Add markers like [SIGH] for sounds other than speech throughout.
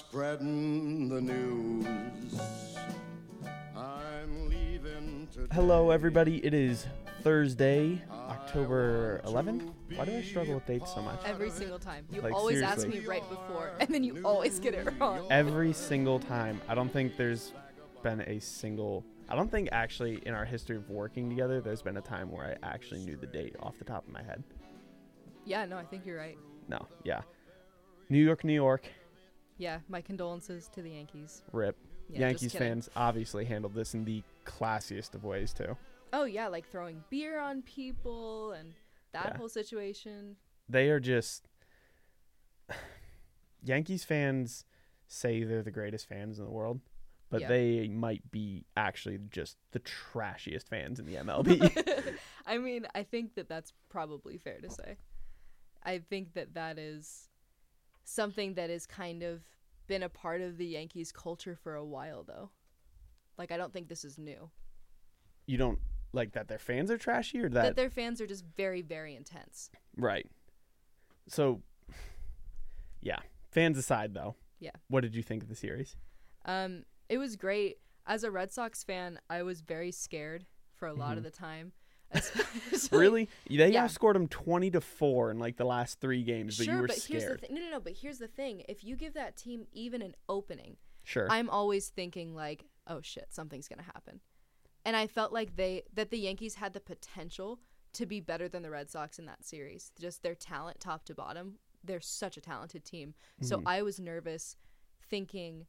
start spreading the news. I'm leaving today. Hello, everybody. It is Thursday, October 11th. Why do I struggle with dates so much? Every single time. You Like, always ask seriously. me right before, [LAUGHS] and then you always get it wrong. Every single time. I don't think there's been a single. I don't think actually in our history of working together, there's been a time where I actually knew the date off the top of my head. Yeah, no, I think you're right. No, yeah. New York, New York. Yeah, my condolences to the Yankees. Rip. Yeah, Yankees fans obviously handled this in the classiest of ways too. Oh yeah, like throwing beer on people and that Yeah. whole situation. They are just [SIGHS] Yankees fans say they're the greatest fans in the world, but Yeah. they might be actually just the trashiest fans in the MLB. [LAUGHS] [LAUGHS] I mean, I think that that's probably fair to say. I think that that is something that has kind of been a part of the Yankees culture for a while though. Like I don't think this is new. you don't like that their fans are trashy or that that, their fans are just very very intense. right. So yeah, fans aside though. Yeah. What did you think of the series? Um, it was great. As a Red Sox fan, I was very scared for a lot of the time. [LAUGHS] Really? They Yeah. outscored them 20 to 4 in like the last 3 games, but sure, you were but here's the scared. thing. No, no, no. But here's the thing. If you give that team even an opening, Sure. I'm always thinking like, oh shit, something's gonna happen. And I felt like they that the Yankees had the potential to be better than the Red Sox in that series. Just their talent, top to bottom. They're such a talented team. So Mm-hmm. I was nervous, thinking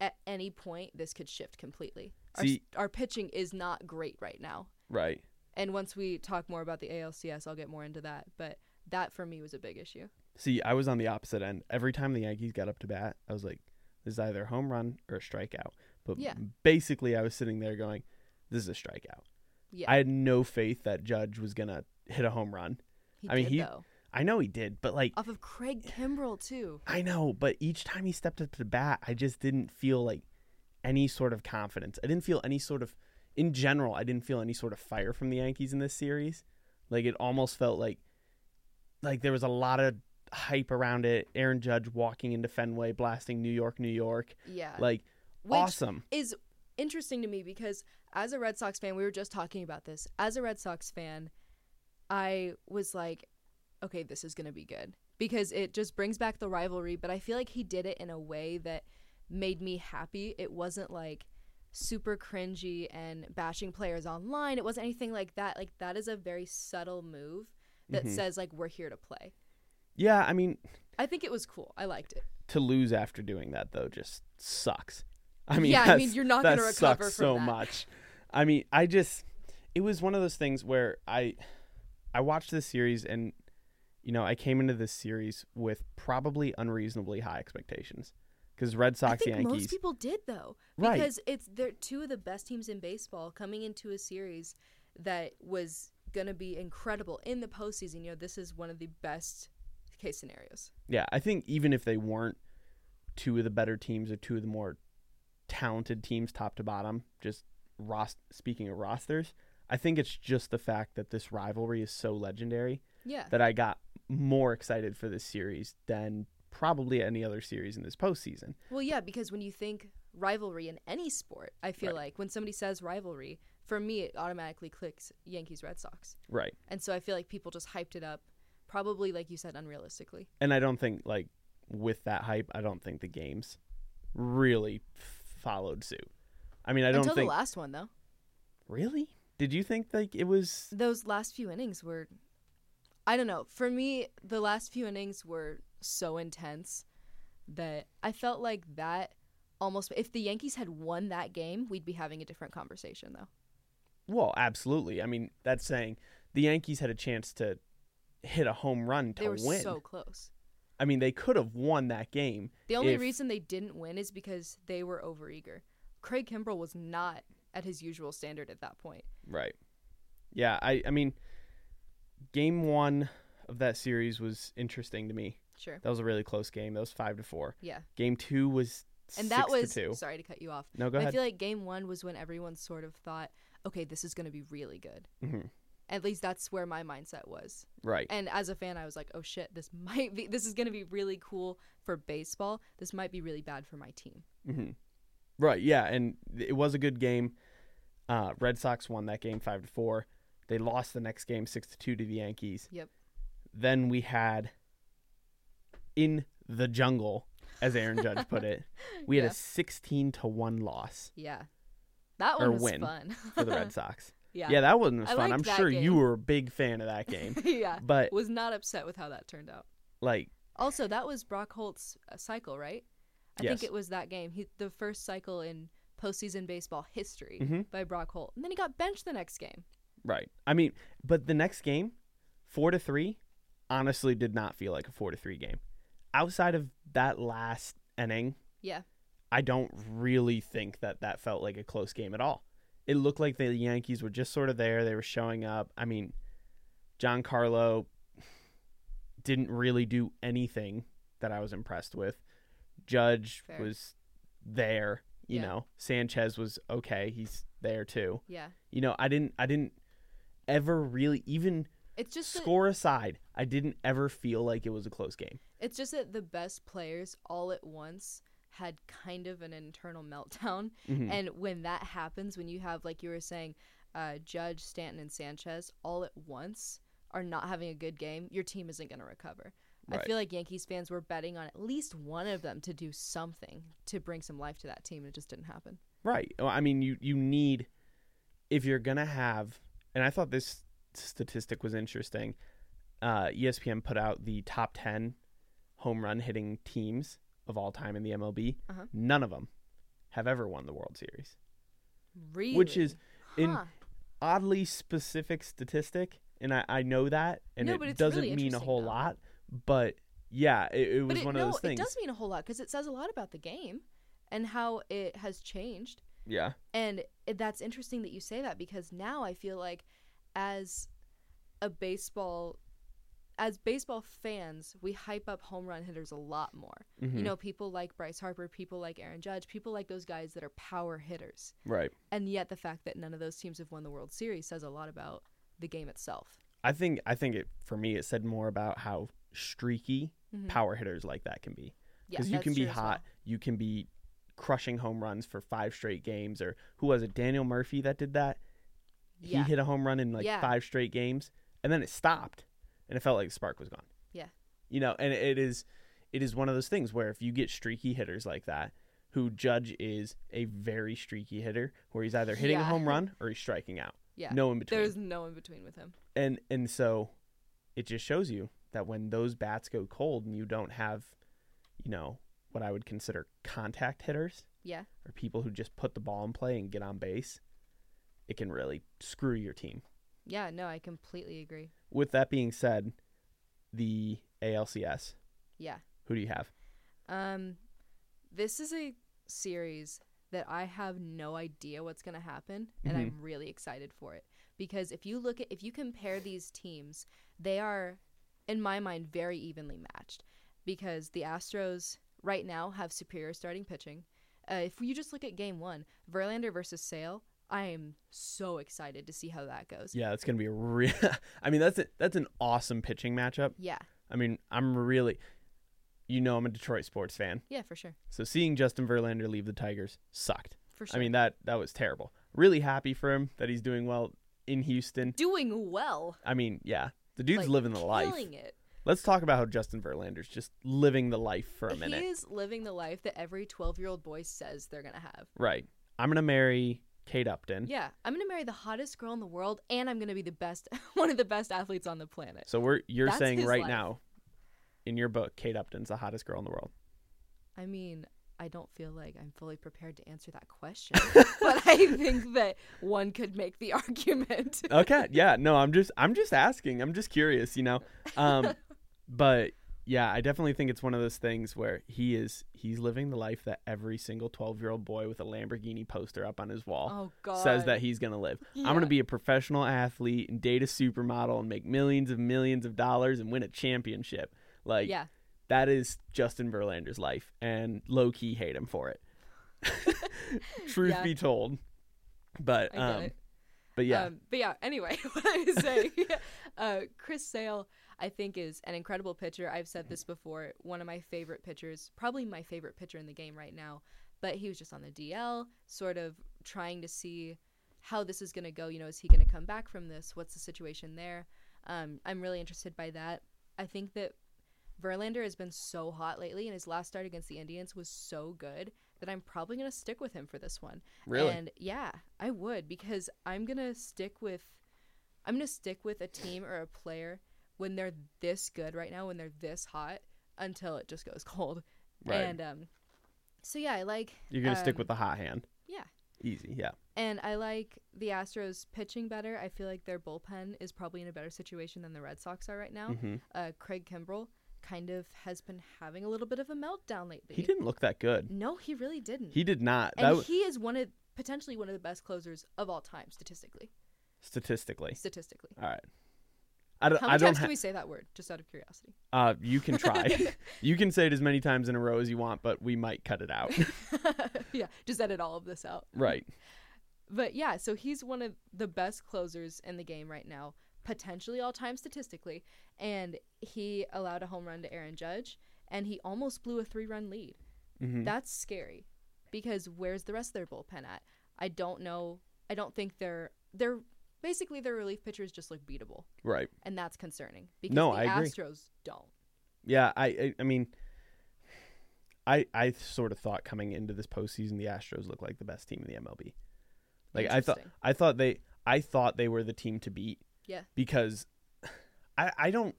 at any point this could shift completely. Our, See- our pitching is not great right now. right. And once we talk more about the ALCS, I'll get more into that. But that for me was a big issue. See, I was on the opposite end. Every time the Yankees got up to bat, I was like, this is either a home run or a strikeout. But Yeah. basically, I was sitting there going, this is a strikeout. Yeah, I had no faith that Judge was going to hit a home run. he I mean, did he- though. I know he did, but like, Off of Craig Kimbrel too. I know, but each time he stepped up to the bat, I just didn't feel like any sort of confidence. I didn't feel any sort of, in general, I didn't feel any sort of fire from the Yankees in this series. Like it almost felt like, like there was a lot of hype around it. Aaron Judge walking into Fenway, blasting New York, New York, Yeah. like Which awesome. is interesting to me because as a Red Sox fan, we were just talking about this. As a Red Sox fan, I was like, okay, this is going to be good because it just brings back the rivalry, but I feel like he did it in a way that made me happy. It wasn't like super cringy and bashing players online. It wasn't anything like that. Like that is a very subtle move that Mhm. says like we're here to play. Yeah, I mean, I think it was cool. I liked it. to lose after doing that though just sucks. I mean, Yeah, I mean, you're not gonna recover sucks from so that. much. I mean, I just it was one of those things where I I watched this series and you know I came into this series with probably unreasonably high expectations because Red Sox, I think Yankees most people did though, Right. because it's they're two of the best teams in baseball coming into a series that was gonna be incredible in the postseason. You know, this is one of the best case scenarios. yeah I think even if they weren't two of the better teams or two of the more talented teams top to bottom just ros- speaking of rosters I think it's just the fact that this rivalry is so legendary Yeah, that I got more excited for this series than probably any other series in this postseason. well, yeah, because when you think rivalry in any sport, I feel Right. like when somebody says rivalry, for me it automatically clicks Yankees Red Sox, Right. and so I feel like people just hyped it up, probably like you said, unrealistically. And I don't think like with that hype, I don't think the games really followed suit. I mean, I don't Until think the last one though, really. Did you think like it was those last few innings were I don't know. For me, the last few innings were so intense that I felt like that almost if the Yankees had won that game, we'd be having a different conversation though. well, absolutely. I mean, that's saying the Yankees had a chance to hit a home run to They were win. so close. I mean, they could have won that game. The only if- reason they didn't win is because they were overeager. Craig Kimbrel was not at his usual standard at that point. Right. Yeah, I I mean game 1 of that series was interesting to me. Sure. That was a really close game. That was 5 to 4. Yeah. Game 2 was And 6 that was to 2. sorry to cut you off. No, go but I feel like game 1 was when everyone sort of thought, okay, this is going to be really good. Mhm. At least that's where my mindset was. Right. And as a fan, I was like, "Oh shit, this [LAUGHS] might be this is going to be really cool for baseball. This might be really bad for my team." hmm Right. Yeah, and it was a good game. Uh, Red Sox won that game five to four. They lost the next game six to two to the Yankees. Yep. Then we had in the jungle, as Aaron Judge put it, [LAUGHS] we had Yeah. a sixteen to one loss Yeah. That Or was win fun. for the Red [LAUGHS] Sox. yeah. yeah. that one was I fun. I'm sure you were a big fan of that game. [LAUGHS] yeah. But Was not upset with how that turned out. like, Also, that was Brock Holt's uh, cycle, right? I Yes. think it was that game. He the first cycle in postseason baseball history Mhm. by Brock Holt, and then he got benched the next game. right. I mean, but the next game, four to three, honestly did not feel like a four to three game. Outside of that last inning, Yeah. I don't really think that that felt like a close game at all. It looked like the Yankees were just sort of there. They were showing up. I mean, Giancarlo didn't really do anything that I was impressed with. Judge Fair. was there, you Yeah. know. Sanchez was okay. He's there too. Yeah. You know, I didn't I didn't ever really even It's just that, score aside, I didn't ever feel like it was a close game. it's just that the best players all at once had kind of an internal [LAUGHS] meltdown. Mhm. And when that happens, when you have like you were saying, uh, Judge, Stanton, and Sanchez all at once are not having a good game, your team isn't going to recover. I feel like Yankees fans were betting on at least one of them to do something to bring some life to that team, and it just didn't happen. Right. Well, I mean, you you need if you're gonna have, and I thought this statistic was interesting. Uh, ESPN put out the top ten home run hitting teams of all time in the MLB. Uh-huh. None of them have ever won the World Series. Really? Which is in- Huh. Oddly specific statistic, and I, I know that, and No, it doesn't really mean a whole though. lot. But yeah, it, it was it, one no, of those things. it does mean a whole lot because it says a lot about the game and how it has changed. Yeah. And it, that's interesting that you say that because now I feel like as a baseball as baseball fans, we hype up home run hitters a lot more. Mhm. You know, people like Bryce Harper, people like Aaron Judge, people like those guys that are power hitters. Right. And yet the fact that none of those teams have won the World Series says a lot about the game itself. I think I think it for me it said more about how streaky Mhm. power hitters like that can be. Yeah, Because you can be as well. hot, you can be crushing home runs for five straight games. Or who was it? Daniel Murphy that did that. He Yeah. hit a home run in like Yeah. five straight games, and then it stopped, and it felt like the spark was gone. Yeah. You know, and it is it is one of those things where if you get streaky hitters like that, who Judge is a very streaky hitter, where he's either hitting a home run or he's striking out. Yeah. No in between There's no in between with him. and and so it just shows you that when those bats go cold and you don't have you know what i would consider contact hitters Yeah. or people who just put the ball in play and get on base it can really screw your team Yeah, no, I completely agree. with that being said the alcs Yeah. who do you have Um, this is a series that I have no idea what's going to happen, and Mhm. I'm really excited for it because if you look at if you compare these teams, they are, in my mind, very evenly matched. Because the Astros right now have superior starting pitching. Uh, if you just look at Game One, Verlander versus Sale, I am so excited to see how that goes. yeah it's gonna be a real [LAUGHS] i mean that's a, that's an awesome pitching matchup Yeah, i mean i'm really you know i'm a detroit sports fan yeah, for sure, so seeing justin verlander leave the tigers sucked for sure. I mean that that was terrible. Really happy for him that he's doing well in Houston. doing well, I mean, yeah, the dude's like, living the life. it. Let's talk about how Justin Verlander's just living the life for a minute. He is living the life that every 12 year old boy says they're going to have. Right. I'm gonna marry Kate Upton. Yeah, I'm going to marry the hottest girl in the world and I'm going to be the best, [LAUGHS] one of the best athletes on the planet. So we're you're That's saying his right life. now, in your book, Kate Upton's the hottest girl in the world. I mean, I don't feel like I'm fully prepared to answer that question, [LAUGHS] but I think that one could make the [LAUGHS] argument. Okay. Yeah. No, I'm just I'm just asking. I'm just curious. You know. Um, but yeah, I definitely think it's one of those things where he is he's living the life that every single 12 year old boy with a Lamborghini poster up on his wall. Oh, says that he's going to live. I'm going to be a professional athlete and date a supermodel and make millions of millions of dollars and win a championship. Like Yeah. that is Justin Verlander's life and low key hate him for it. [LAUGHS] Truth Yeah. be told. But um it. But yeah, Um, but yeah, anyway, [LAUGHS] what I was saying, [LAUGHS] uh, Chris Sale, I think, is an incredible pitcher. I've said this before. One of my favorite pitchers, probably my favorite pitcher in the game right now. But he was just on the DL, sort of trying to see how this is going to go. You know, is he going to come back from this? What's the situation there? Um, I'm really interested by that. I think that Verlander has been so hot lately, and his last start against the Indians was so good that I'm probably going to stick with him for this one. Really? And yeah, I would because I'm going to stick with I'm going to stick with a team or a player when they're this good right now, when they're this hot until it just goes [LAUGHS] cold. Right. And um so yeah, I like you're gonna stick um, with the hot hand. yeah. Easy. Yeah. And I like the Astros pitching better. I feel like their bullpen is probably in a better situation than the Red Sox are right now. hmm Uh, Craig Kimbrel kind of has been having a little bit of a meltdown lately. He didn't look that good. No, he really didn't. He did not. That and was, he is one of potentially one of the best closers of all time statistically. statistically. Statistically. All right. I don't. How I many don't. times Ha- can we say that word? Just out of curiosity. uh, you can [LAUGHS] try. you can say it as many times in a row as you want, but we might cut it out. [LAUGHS] yeah, just edit all of this out. right. But yeah, so he's one of the best closers in the game right now, potentially all time statistically. And he allowed a home run to Aaron Judge, and he almost blew a three run lead. hmm That's scary because where's the rest of their bullpen at? I don't know. I don't think they're they're basically their relief pitchers just look beatable, Right. and that's concerning because No, the I agree. Astros don't. Yeah. I. I, I mean. I, I sort of thought coming into this postseason the Astros looked like the best team in the MLB. Like I thought I thought they I thought they were the team to beat. Yeah. Because I I don't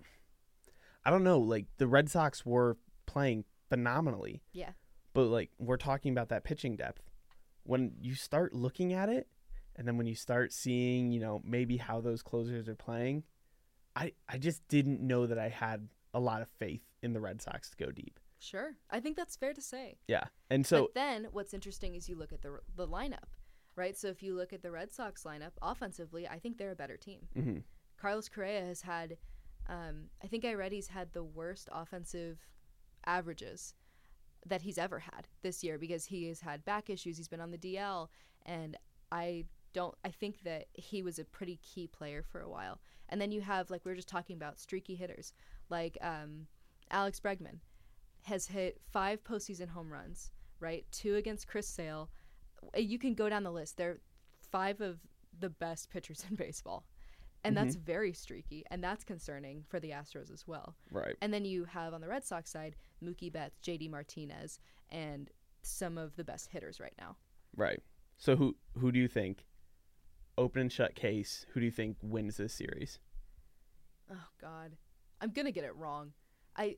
I don't know, like the Red Sox were playing phenomenally. Yeah. But like we're talking about that pitching depth. When you start looking at it and then when you start seeing, you know, maybe how those closers are playing, I I just didn't know that I had a lot of faith in the Red Sox to go deep. Sure, I think that's fair to say. Yeah. And so but then what's interesting is you look at the the lineup, right? So if you look at the Red Sox lineup offensively, I think they're a better team. mhm. Carlos Correa has had, um, I think I read he's had the worst offensive averages that he's ever had this year because he has had back issues. He's been on the DL, and I don't. I think that he was a pretty key player for a while. And then you have like we were just talking about streaky hitters like um, Alex Bregman has hit five postseason home runs, right? Two against Chris Sale. You can go down the list. They're five of the best pitchers [LAUGHS] in baseball. And that's very streaky, and that's concerning for the Astros as well. right. And then you have on the Red Sox side Mookie Betts, JD Martinez, and some of the best hitters right now. Right. So who who do you think open and shut case, who do you think wins this series? Oh God, I'm gonna get it wrong. I,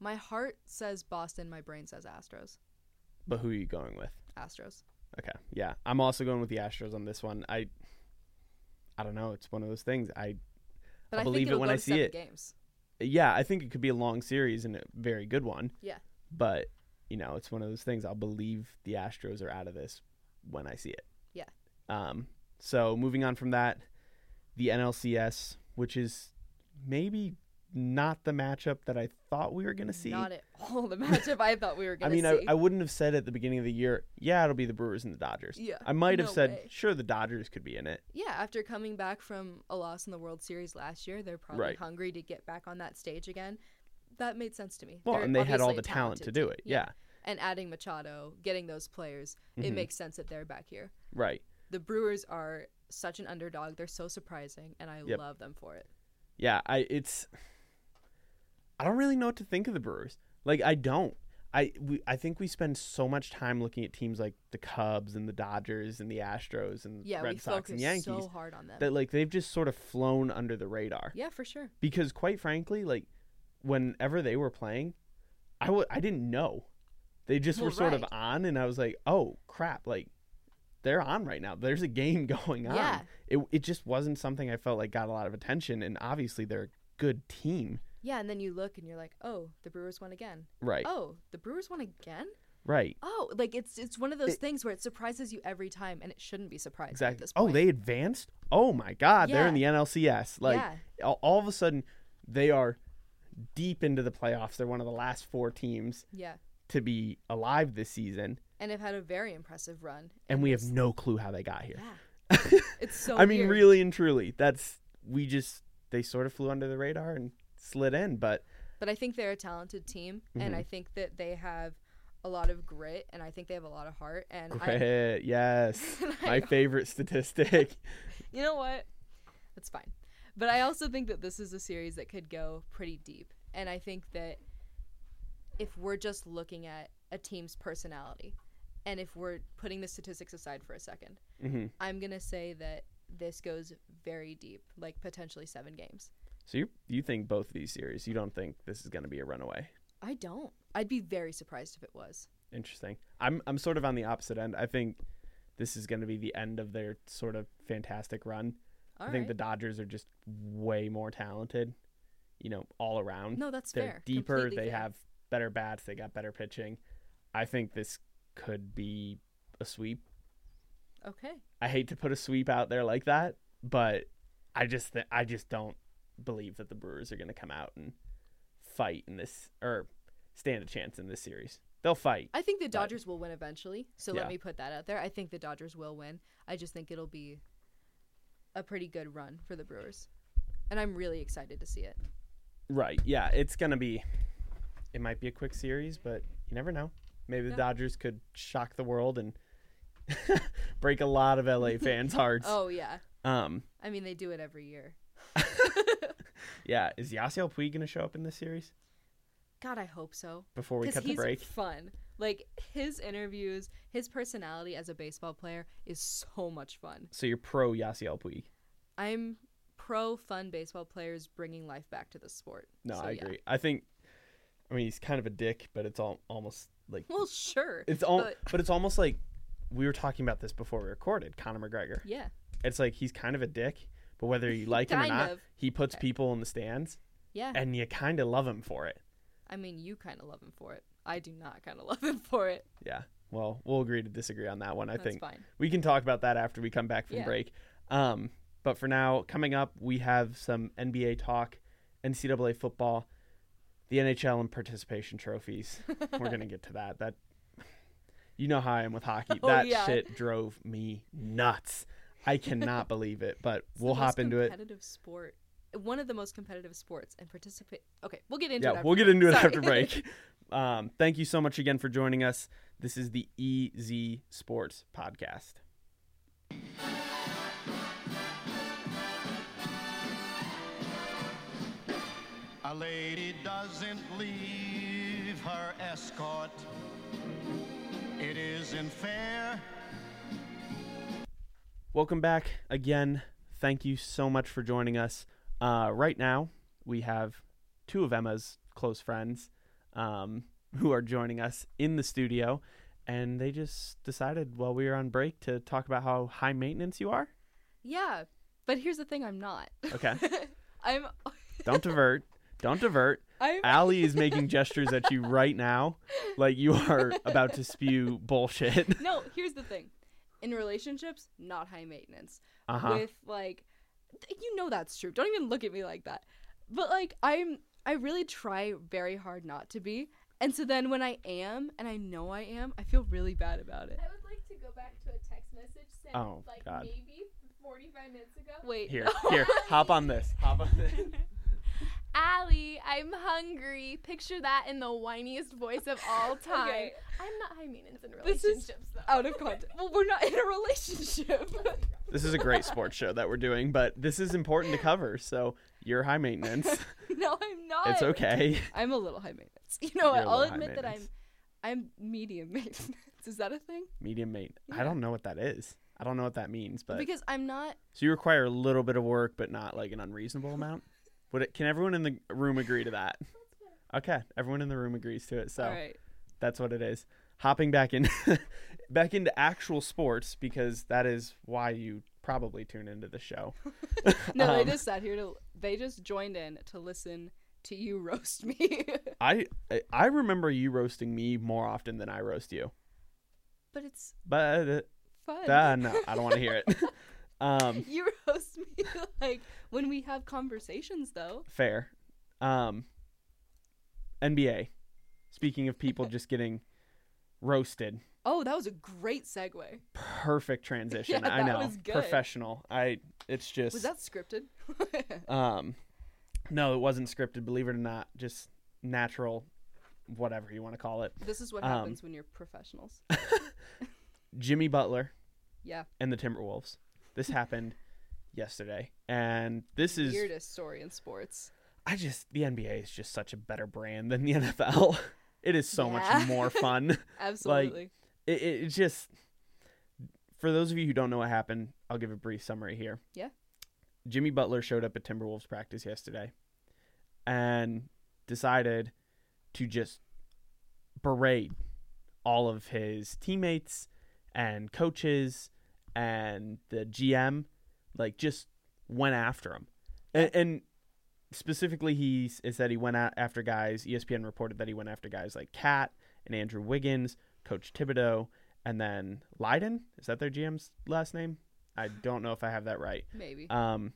my heart says Boston, my brain says Astros. But who are you going with? Astros. Okay. Yeah. I'm also going with the Astros on this one. I I don't know, it's one of those things. I But I'll I believe it when I see it. games. yeah, I think it could be a long series and a very good one. Yeah. But, you know, it's one of those things I'll believe the Astros are out of this when I see it. Yeah. Um so moving on from that, the NLCS, which is maybe not the matchup that I thought we were going to see. Not at all the matchup I thought we were [LAUGHS] I gonna mean, I, see. I wouldn't have said at the beginning of the year, yeah, it'll be the Brewers and the Dodgers. Yeah, I might have said, way. sure, the Dodgers could be in it. yeah, after coming back from a loss in the World Series last year, they're probably Right. hungry to get back on that stage again. That made sense to me. Well, They're and they had all the talent to do it. Yeah, And adding Machado, getting those players, it Mhm. makes sense that they're back here. right. The Brewers are such an underdog. They're so surprising, and I Yep. love them for it. Yeah, I it's I don't really know what to think of the Brewers. Like I don't. I we, I think we spend so much time looking at teams like the Cubs and the Dodgers and the Astros and Yeah, Red Sox focus and Yankees so hard on them. that like they've just sort of flown under the radar. yeah, for sure. Because quite frankly, like whenever they were playing, I w- I didn't know. They just were Well, sort of on and I was like, "Oh, crap, like they're on right now. There's a game [LAUGHS] going on." Yeah. It it just wasn't something I felt like got a lot of attention and obviously they're a good team. Yeah, and then you look and you're like, oh, the Brewers won again. Right. Oh, the Brewers won again. Right. Oh, like it's it's one of those It- things where it surprises you every time, and it shouldn't be surprising. At Exactly. Oh, they advanced? Oh my god, they're in the Yeah. NLCS. Like Yeah. all, all of a sudden they are deep into the playoffs. They're one of the last 4 teams yeah, to be alive this season and have had a very impressive run. and we have no clue how they got here. yeah. [LAUGHS] It's so. I mean, weird. really and truly, that's we just they sort of flew under the radar and slid in, but But I think they're a talented team, and Mhm. I think that they have a lot of grit, and I think they have a lot of heart. And I, great, yes, [LAUGHS] I my favorite statistic. [LAUGHS] you know what? That's fine. But I also think that this is a series that could go pretty deep. And I think that if we're just looking at a team's personality, and if we're putting the statistics aside for a second, hmm I'm going to say that this goes very deep, like potentially seven games. So you you think both these series? You don't think this is going to be a runaway? I don't. I'd be very surprised if it was. Interesting. I'm I'm sort of on the opposite end. I think this is going to be the end of their sort of fantastic run. All I think right. the Dodgers are just way more talented, you know, all around. no, that's They're fair. deeper. Completely They fair. have better bats. They got better pitching. I think this could be a sweep. Okay. I hate to put a sweep out there like that, but I just th- I just don't believe that the Brewers are going to come out and fight in this or stand a chance in this series. They'll fight. I think the Dodgers will win eventually. So Yeah. let me put that out there. I think the Dodgers will win. I just think it'll be a pretty good run for the Brewers. And I'm really excited to see it. Right. Yeah, it's going to be it might be a quick series, but you never know. Maybe the. Dodgers could shock the world and [LAUGHS] break a lot of LA [LAUGHS] fans' hearts. Oh yeah. Um I mean they do it every year. [LAUGHS] yeah, is Yasiel Puig going to show up in this series God, I hope so. before we cut the he's break? fun. Like his interviews, his personality as a baseball player is so much fun. So you're pro Yasiel Puig. I'm pro fun baseball players bringing life back to the sport. No, So, I yeah. agree. I think I mean he's kind of a dick, but it's all almost like Well, sure. it's all but- but it's almost like we were talking about this before we recorded, Conor McGregor. Yeah. It's like he's kind of a dick, but whether you like him or [LAUGHS] not, of. he puts Okay. people in the stands Yeah. and you kind of love him for it. I mean, you kind of love him for it. I do not kind of love him for it. Yeah. Well, we'll agree to disagree on that one. I That's think fine. we can talk about that after we come back from Yeah. break. Um, but for now, coming up, we have some NBA talk, NCAA football, the NHL and participation trophies. We're gonna get to that. That you know how I am with hockey. [LAUGHS] Oh, that yeah. shit drove me nuts. I cannot believe it, but It's we'll hop into it. Competitive sport. One of the most competitive sports and participate. Okay, we'll get into it. Yeah, after we'll get break. into it Sorry. after break. [LAUGHS] Um, thank you so much again for joining us. This is the EZ Sports Podcast. A lady doesn't leave her escort. It isn't fair. Welcome back again. Thank you so much for joining us. Uh, right now, we have two of Emma's close friends um, [LAUGHS] who are joining us in the studio, and they just decided while we were on break to talk about how high maintenance you are. Yeah, but here's the thing: I'm not. Okay, [LAUGHS] I'm. don't divert. Don't divert. I'm. [LAUGHS] Allie is making gestures at you right now, like you are about to spew bullshit. no, here's the thing: in relationships, not high maintenance. Uh huh. With like, th- you know that's true. Don't even look at me like that. But like, I'm. I really try very hard not to be. And so then when I am, and I know I am, I feel really bad about it. I would like to go back to a text message sent Oh, like God. maybe 45 minutes ago. Wait. Here, [LAUGHS] here, hop on this. Hop on this. [LAUGHS] Allie, I'm hungry. Picture that in the whiniest voice of all [LAUGHS] time. Okay. I'm not high maintenance in This is relationships though. Out of context. Well, we're not in a relationship. [LAUGHS] This is a great sports show that we're doing, but this is important to cover. So you're high maintenance. [LAUGHS] no, I'm not. It's okay. I'm a little high maintenance. You know what? You're a I'll admit that I'm. I'm medium maintenance. Is that a thing? Medium mate. I don't know what that is. I don't know what that means, but because I'm not so you require a little bit of work, but not like an unreasonable amount. Would it? Can everyone in the room agree to that? [LAUGHS] Okay, everyone in the room agrees to it. So right. that's what it is. Hopping back in, [LAUGHS] back into actual sports because that is why you probably tune into the show. [LAUGHS] No, Um, they just sat here to they just joined in to listen to you roast me. I I- I remember you roasting me more often than I roast you. but it's But uh, fun. uh, no, I don't want to hear it. Um, [LAUGHS] you roast me [LAUGHS] like when we have conversations though. fair. Um, NBA. Speaking of people just getting roasted. Oh, that was a great segue. Perfect transition. [LAUGHS] Yeah, I know. was good. Professional. I it's just Was that scripted? um no, it wasn't scripted, believe it or not. Just natural whatever you want to call it. this is what Um, happens when you're professionals. Jimmy Butler Yeah. and the Timberwolves. This happened yesterday. And this is Weirdest story in sports. I just the NBA is just such a better brand than the NFL. [LAUGHS] it is so Yeah. much more [LAUGHS] fun. Absolutely. it, it it's just for those of you who don't know what happened, I'll give a brief summary here. Yeah. Jimmy Butler showed up at Timberwolves practice yesterday and decided to just berate all of his teammates and coaches and the GM like just went after him. And, and specifically he s- said he went out after guys ESPN reported that he went after guys like KAT and Andrew Wiggins, Coach Thibodeau, and then Layden. Is that their GM's last name? I don't know if I have that right. Maybe. Um,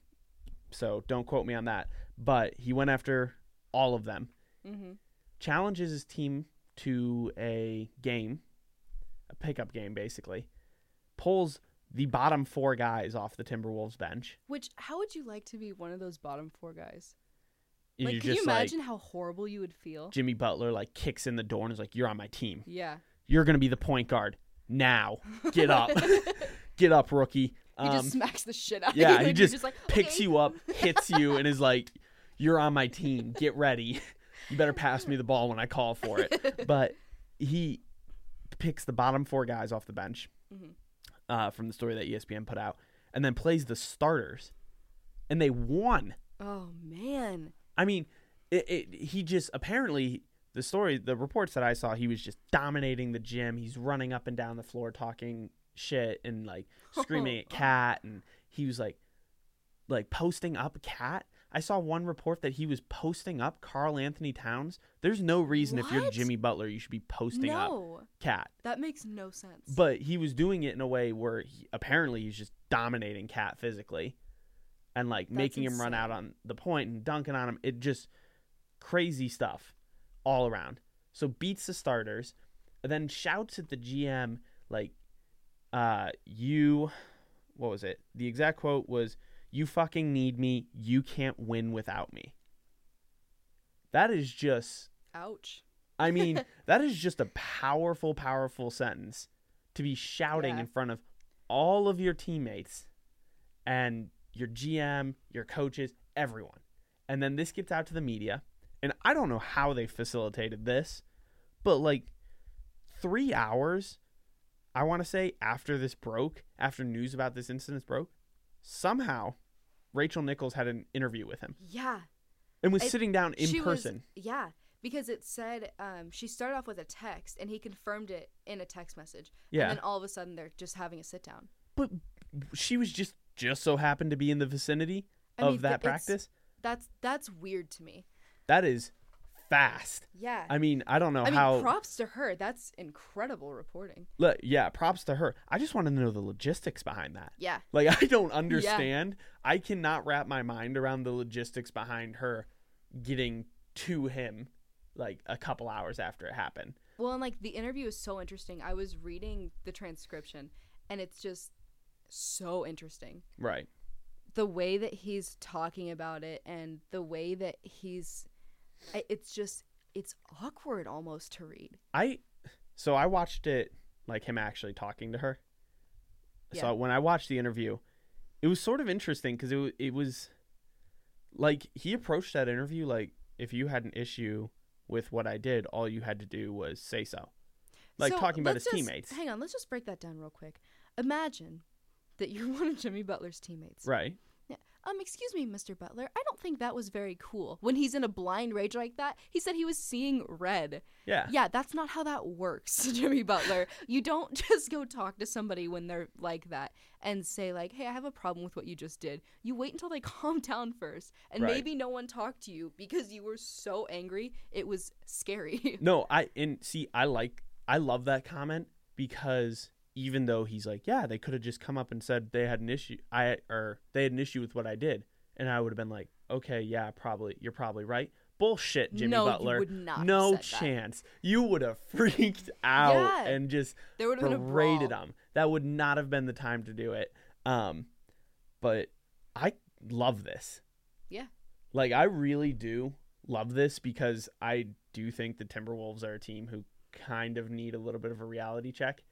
so don't quote me on that. But he went after all of them, mm-hmm. challenges his team to a game, a pickup game basically, pulls the bottom four guys off the Timberwolves bench. Which, how would you like to be one of those bottom four guys? And Like, can you imagine like how horrible you would feel? Jimmy Butler like kicks in the door and is like, "You're on my team. Yeah. You're gonna be the point guard now. [LAUGHS] Get up, get up, rookie." He Um, just smacks the shit out yeah, of you. he you're just like, picks "Okay." you up, hits you, and is like, "You're on my team. Get ready. You better pass me the ball when I call for it." [LAUGHS] But he picks the bottom four guys off the bench Mhm. Uh, from the story that ESPN put out, and then plays the starters, and they won. Oh man. I mean, it, it, he just apparently the story, the reports that I saw, he was just dominating the gym. He's running up and down the floor talking shit and like screaming [LAUGHS] at KAT, and he was like, like posting up KAT. I saw one report that he was posting up Karl-Anthony Towns. There's no reason if you're Jimmy Butler, you should be posting up KAT. that makes no sense. But he was doing it in a way where he, apparently he's just dominating KAT physically and like That's making him run out on the point and dunking on him. It just crazy stuff all around. So beats the starters, then shouts at the GM like, uh, you, what was it? The exact quote was, "You fucking need me. You can't win without me." That is just Ouch. I mean, [LAUGHS] that is just a powerful, powerful sentence to be shouting Yeah. in front of all of your teammates and your GM, your coaches, everyone. And then this gets out to the media. And I don't know how they facilitated this, but like three hours, I want to say, after this broke, after news about this incident broke, somehow Rachel Nichols had an interview with him Yeah. and was It- sitting down in she person. Was, yeah, because it said um, she started off with a text, and he confirmed it in a text message. Yeah. And then all of a sudden, they're just having a sit down. but she was just just so happened to be in the vicinity I of mean, that practice. That's that's weird to me. That is fast. Yeah. I mean, I don't know I mean, props to her. That's incredible reporting. Look, yeah, props to her. I just want to know the logistics behind that. Yeah. Like, I don't understand. I cannot wrap my mind around the logistics behind her getting to him like a couple hours after it happened. Well, and like the interview is so interesting. I was reading the transcription, and it's just so interesting. Right. the way that he's talking about it and the way that he's it's just it's awkward almost to read I so I watched it like him actually talking to her. Yeah. So when I watched the interview, it was sort of interesting because it it was like he approached that interview like if you had an issue with what I did, all you had to do was say so. Like So, talking about his just- teammates, hang on let's just break that down real quick imagine that you're [LAUGHS] one of jimmy butler's teammates right? Um excuse me mr butler i don't think that was very cool. When he's in a blind rage like that he said he was seeing red. Yeah. yeah that's not how that works [LAUGHS] jimmy butler. You don't [LAUGHS] just go talk to somebody when they're like that and say like hey i have a problem with what you just did. You wait until they [LAUGHS] calm down first and Right. maybe no one talked to you because you were so angry it was scary. No, I and see, I like, I love that comment because even though he's like, yeah, they could have just come up and said they had an issue, I or they had an issue with what I did, and I would have been like, okay, yeah, probably, you're probably right. bullshit, Jimmy No, Butler. would not have no said that. chance. You would have [LAUGHS] freaked out Yeah. and just There would have been a berated him. That would not have been the time to do it. Um, but I love this. Yeah. Like I really do love this because I do think the Timberwolves are a team who kind of need a little bit of a reality check.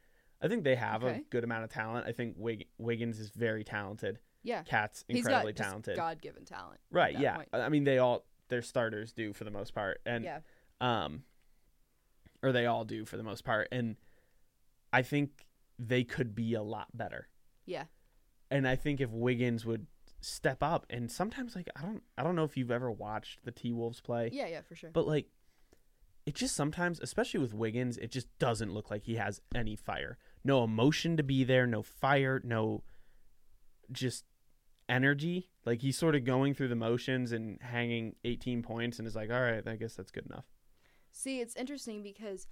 I think they have a good amount of talent. I think Wig- Wiggins is very talented. Yeah. KAT's incredibly talented. God given talent. right? Yeah. point. I mean, they all their starters do for the most part, and yeah. um, or they all do for the most part, and I think they could be a lot better. Yeah. And I think if Wiggins would step up, and sometimes like I don't, I don't know if you've ever watched the T Wolves play, Yeah, yeah, for sure. but like it just sometimes, especially with Wiggins, it just doesn't look like he has any fire, no emotion to be there, no fire, no just energy. Like he's sort of going through the motions and hanging 18 points, and is like, all right, I guess that's good enough. See, it's interesting because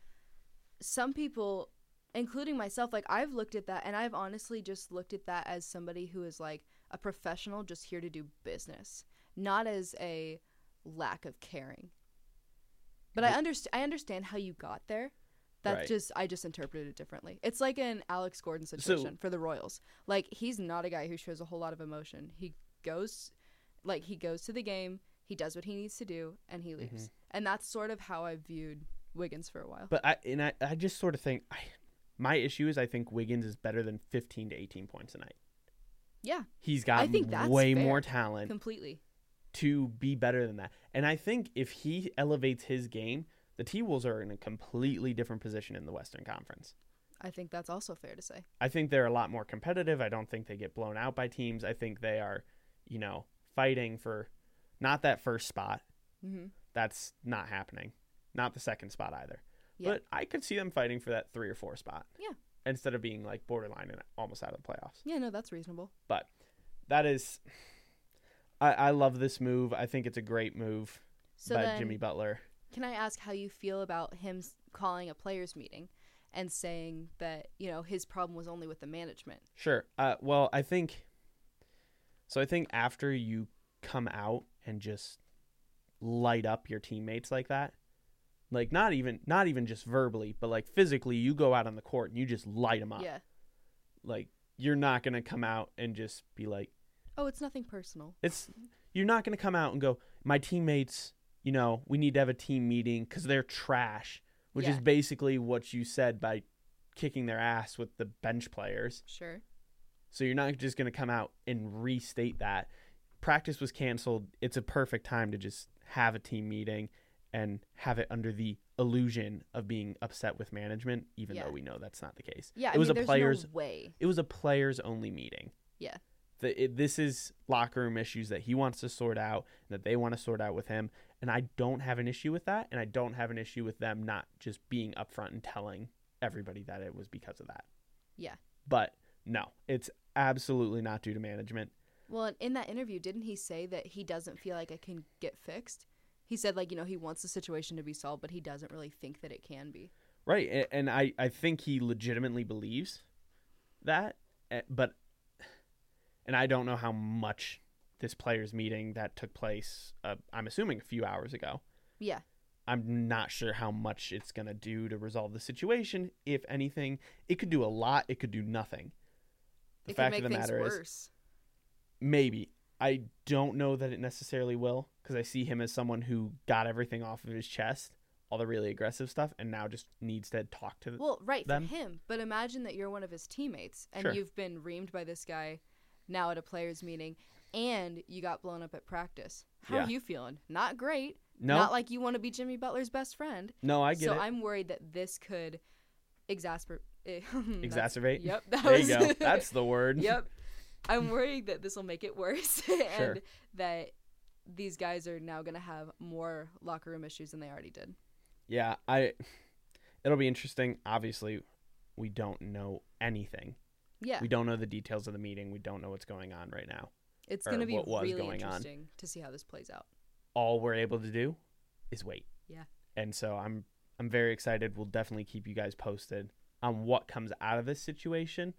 some people, including myself, like I've looked at that and I've honestly just looked at that as somebody who is like a professional just here to do business, not as a lack of caring. But I understand I understand how you got there. That's Right. just I just interpreted it differently. It's like an Alex Gordon So- situation for the Royals. Like he's not a guy who shows a whole lot of emotion. He goes like he goes to the game, he does what he needs to do, and he mm-hmm. leaves. And that's sort of how I viewed Wiggins for a while. But I and I, I just sort of think I, my issue is I think Wiggins is better than 15 to 18 points a night. yeah, He's got I think that's way fair. more talent completely. to be better than that. And I think if he elevates his game, the T Wolves are in a completely different position in the Western Conference. I think that's also fair to say. I think they're a lot more competitive. I don't think they get blown out by teams. I think they are, you know, fighting for not that first spot. hmm That's not happening. Not the second spot either. Yeah. But I could see them fighting for that three or four spot. Yeah. Instead of being like borderline and almost out of the playoffs. Yeah, no, that's reasonable. But that is, [SIGHS] I, I love this move. I think it's a great move So by then, Jimmy Butler. Can I ask how you feel about him calling a players meeting and saying that you know his problem was only with the management? Sure. Uh, well, I think. So I think after you come out and just light up your teammates like that, like not even not even just verbally, but like physically, you go out on the court and you just light them up. Yeah. Like you're not gonna come out and just be like, Oh, it's nothing personal. it's you're not gonna come out and go, my teammates, you know, we need to have a team meeting because they're trash, which is basically what you said by kicking their ass with the bench players. Sure. So you're not just going to come out and restate that. Practice was canceled. It's a perfect time to just have a team meeting and have it under the illusion of being upset with management, even Yeah. though we know that's not the case. Yeah, I it was mean, a players. no way. It was a players only meeting. Yeah. The, it, this is locker room issues that he wants to sort out, and that they want to sort out with him, and I don't have an issue with that, and I don't have an issue with them not just being upfront and telling everybody that it was because of that. Yeah. But no, it's absolutely not due to management. Well, in that interview, didn't he say that he doesn't feel like it can get fixed? He said like you know he wants the situation to be solved, but he doesn't really think that it can be. Right, and I I think he legitimately believes that, eh, but and I don't know how much this players meeting that took place. Uh, I'm assuming a few hours ago. Yeah. I'm not sure how much it's gonna do to resolve the situation. If anything, it could do a lot. It could do nothing. The it fact of the matter is, maybe I don't know that it necessarily will because I see him as someone who got everything off of his chest, all the really aggressive stuff, and now just needs to talk to. Well, right them. for him, but imagine that you're one of his teammates and Sure. you've been reamed by this guy now at a players meeting and you got blown up at practice. How Yeah. are you feeling? Not great. no, Not like you want to be Jimmy Butler's best friend. no, I get so it. So I'm worried that this could exasperate. [LAUGHS] Exacerbate. Yep. That there was, you go. [LAUGHS] That's the word. yep. [LAUGHS] I'm worried that this will make it worse and Sure. that these guys are now going to have more locker room issues than they already did. Yeah, I. It'll be interesting. Obviously, we don't know anything. Yeah. We don't know the details of the meeting. We don't know what's going on right now. It's going to be really going on. interesting to see how this plays out. All we're able to do is wait. Yeah. And so I'm I'm very excited. We'll definitely keep you guys posted on what comes out of this situation,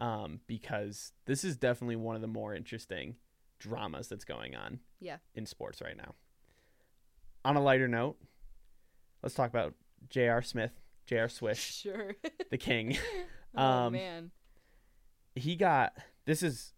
um, because this is definitely one of the more interesting dramas that's going on. Yeah. In sports right now. on a lighter note, let's talk about J.R. Smith, J.R. Swish, [LAUGHS] Sure. the king. [LAUGHS] oh Um, man. He got this is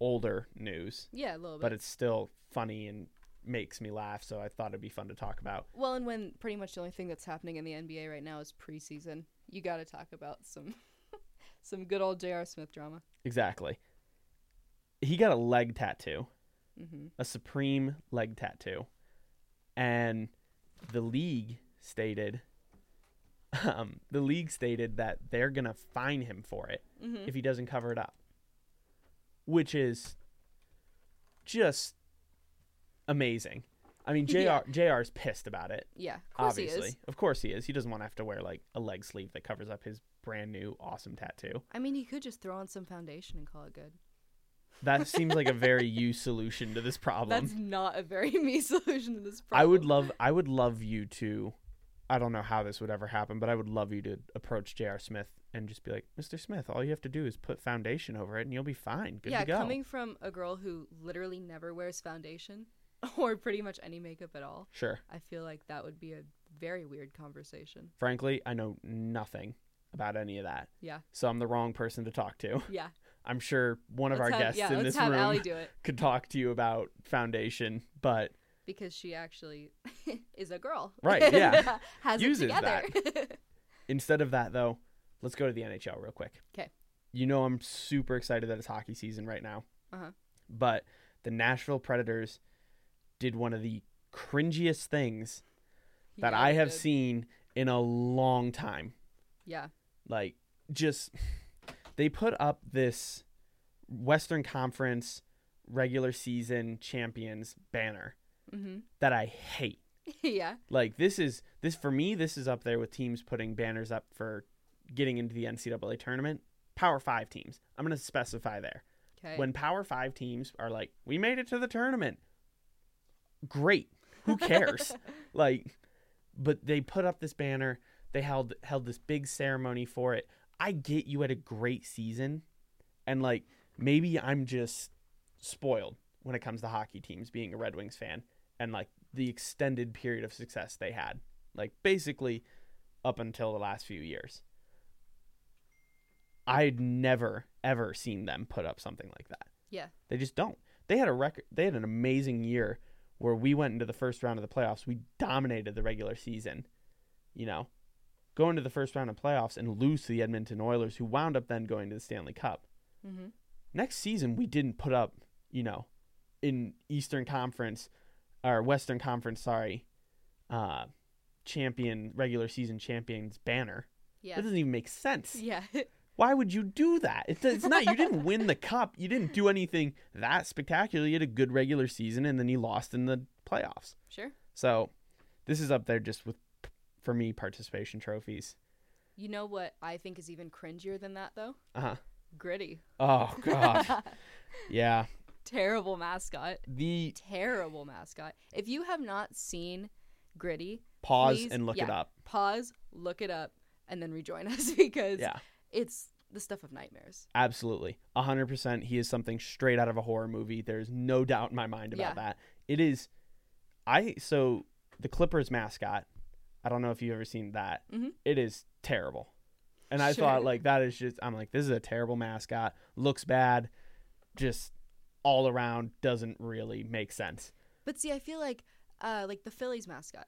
older news, Yeah, a little bit. but it's still funny and makes me laugh. So I thought it'd be fun to talk about. well, and when pretty much the only thing that's happening in the NBA right now is preseason, you got to talk about some [LAUGHS] some good old J.R. Smith drama. Exactly. He got a leg tattoo, hmm a supreme leg tattoo, and the league stated, [LAUGHS] um, the league stated that they're gonna fine him for it hmm if he doesn't cover it up, which is just amazing. I mean, J.R. Yeah. J.R.'s pissed about it. Yeah, of course obviously, he is. of course he is. He doesn't want to have to wear like a leg sleeve that covers up his brand new awesome tattoo. I mean, he could just throw on some foundation and call it good. That seems like a very [LAUGHS] you solution to this problem. That's not a very me [LAUGHS] solution to this problem. I would love I would love you to I don't know how this would ever happen, but I would love you to approach J.R. Smith and just be like, Mr. Smith, all you have to do is put foundation over it and you'll be fine. Good yeah, to go. coming from a girl who literally never wears foundation [LAUGHS] or pretty much any makeup at all, Sure. I feel like that would be a very weird conversation. Frankly, I know nothing about any of that. Yeah. So I'm the wrong person to talk to. [LAUGHS] Yeah. I'm sure one of Let's our have, guests yeah, in this room Allie do it [LAUGHS] could talk to you about foundation, but because she actually is a girl. Right, yeah. Has Uses it together. instead of that though, let's go to the NHL real quick. Okay. You know I'm super excited that it's hockey season right now. Uh-huh. But the Nashville Predators did one of the cringiest things that Yeah, I have did. seen in a long time. Yeah. Like just they put up this Western Conference regular season champions banner Mm-hmm. that I hate. [LAUGHS] yeah. Like this is this for me. This is up there with teams putting banners up for getting into the NCAA tournament. Power five teams. I'm gonna specify there. Okay. When Power five teams are like, we made it to the tournament. Great. Who cares? [LAUGHS] like, but they put up this banner. They held held this big ceremony for it. I get you had a great season, and like maybe I'm just spoiled when it comes to hockey teams. Being a Red Wings fan and like the extended period of success they had, like basically up until the last few years. I'd never ever seen them put up something like that. yeah. They just don't. They had a record. They had an amazing year where we went into the first round of the playoffs. We dominated the regular season. You know, go into the first round of playoffs and lose to the Edmonton Oilers, who wound up then going to the Stanley Cup. Mm-hmm. Next season, we didn't put up. You know, in Eastern Conference or Western Conference, sorry, uh, champion regular season champions banner. Yeah. That doesn't even make sense. Yeah. [LAUGHS] Why would you do that? It's, it's not. You didn't win the [LAUGHS] cup. You didn't do anything that spectacular. You had a good regular season, and then you lost in the playoffs. sure. So, this is up there just with, for me, participation trophies. You know what I think is even cringier than that though? Uh huh. Gritty. Oh God. [LAUGHS] yeah. Terrible mascot. The Terrible mascot. If you have not seen Gritty, pause please- and look it up. Pause, look it up, and then rejoin us [LAUGHS] because Yeah. It's the stuff of nightmares. Absolutely. 100%. He is something straight out of a horror movie. There's no doubt in my mind about Yeah. that. It is. I. So, the Clippers mascot, I don't know if you've ever seen that. Mhm. It is terrible. And I Sure. thought, like, that is just, I'm like, this is a terrible mascot. Looks bad. Just all around doesn't really make sense. But see, I feel like uh like the Phillies mascot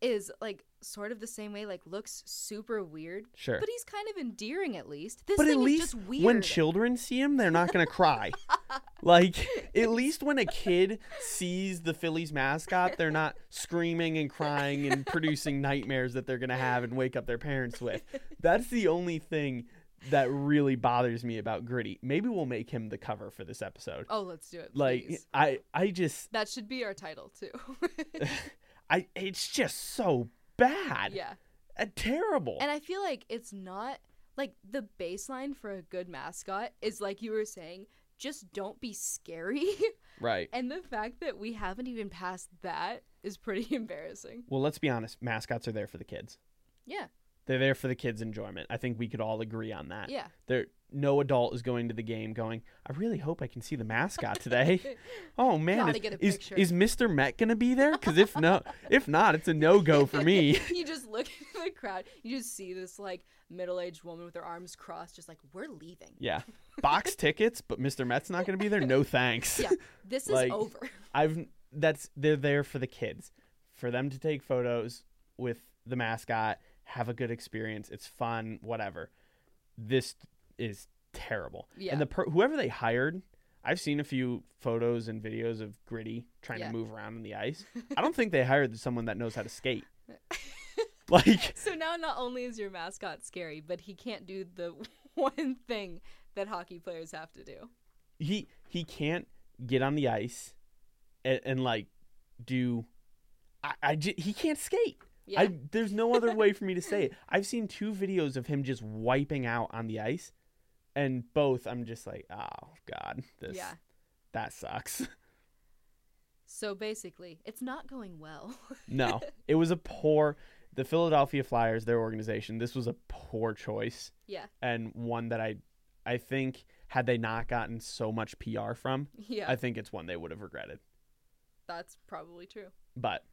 is like sort of the same way, like looks super weird. Sure. But he's kind of endearing at least. This But thing at is least just weird. when children see him, they're not to cry. [LAUGHS] like, at least when a kid sees the Phillies mascot, they're not screaming and crying and producing nightmares that they're to have and wake up their parents with. That's the only thing that really bothers me about Gritty. Maybe we'll make him the cover for this episode. oh, let's do it. Like, please. I, I just, that should be our title too. [LAUGHS] [LAUGHS] I, it's just so bad. yeah. Uh, terrible. And I feel like it's not like the baseline for a good mascot is like you were saying, just don't be scary. [LAUGHS] right. and the fact that we haven't even passed that is pretty [LAUGHS] embarrassing. Well, let's be honest. Mascots are there for the kids. Yeah. They're there for the kids' enjoyment. I think we could all agree on that. Yeah. They're no adult is going to the game going, I really hope I can see the mascot [LAUGHS] today. [LAUGHS] oh man, is, is, is Mr. Met gonna be there? Because if no, [LAUGHS] if not, it's a no go for me. you just look at the crowd. You just see this like middle-aged woman with her arms crossed, just like we're leaving. Yeah, box tickets, but Mr. Met's not gonna be there. No thanks. Yeah, this is Like- over. I've that's they're there for the kids, for them to take photos with the mascot, have a good experience. It's fun, whatever. This is terrible. Yeah. And the per- whoever they hired, I've seen a few photos and videos of Gritty trying Yeah. to move around on the ice. [LAUGHS] I don't think they hired someone that knows how to skate. [LAUGHS] like So now not only is your mascot scary, but he can't do the [LAUGHS] one thing that hockey players have to do. he he can't get on the ice and, and like do I, I j- he can't skate. Yeah. I there's no other way for me to say it. I've seen two videos of him just wiping out on the ice, and both I'm just like, oh god, this yeah. that sucks. [LAUGHS] So basically, it's not going well. No, [LAUGHS] it was a poor. The Philadelphia Flyers, their organization, this was a poor choice yeah. and one that I, I think had they not gotten so much PR from, Yeah. I think it's one they would have regretted. that's probably true. but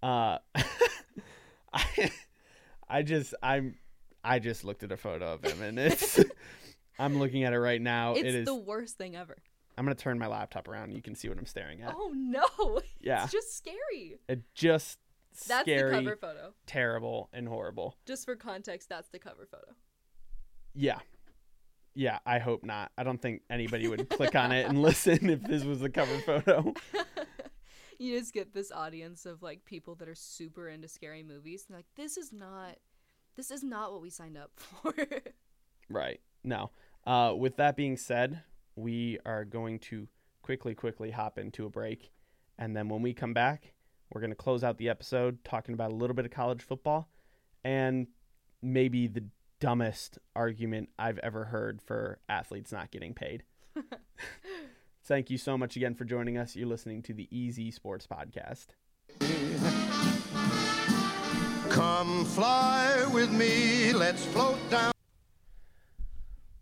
uh [LAUGHS] I I just I'm I just looked at a photo of him and it's I'm looking at it right now. It's it is the worst thing ever. I'm gonna turn my laptop around. You can see what I'm staring at. Oh no. [LAUGHS] yeah, It's just scary. it just That's scary, the cover photo. terrible, and horrible. Just for context, that's the cover photo. Yeah, yeah. I hope not. I don't think anybody would click on it and [LAUGHS] listen if this was the cover photo. [LAUGHS] you just get this audience of like people that are super into scary movies and like this is not this is not what we signed up for. Right. No. Uh, with that being said, we are going to quickly, quickly hop into a break. And then when we come back, we're going to close out the episode talking about a little bit of college football and maybe the dumbest argument I've ever heard for athletes not getting paid. [LAUGHS] Thank you so much again for joining us. You're listening to the Easy Sports Podcast. Come fly with me, let's float down.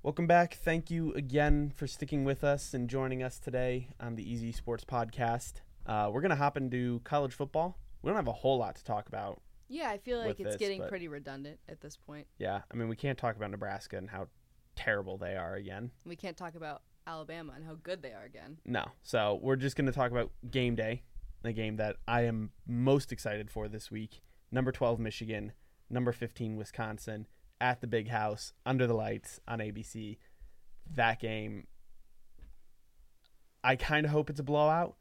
Welcome back. Thank you again for sticking with us and joining us today on the Easy Sports Podcast. Uh, we're going to hop into college football. We don't have a whole lot to talk about. yeah, I feel like it's this, getting pretty redundant at this point. Yeah, I mean, we can't talk about Nebraska and how terrible they are again. We can't talk about Alabama and how good they are again. No. So we're just going to talk about game day, the game that I am most excited for this week. Number 12, Michigan. Number 15, Wisconsin. At the big house, under the lights on ABC. That game, I kind of hope it's a blowout.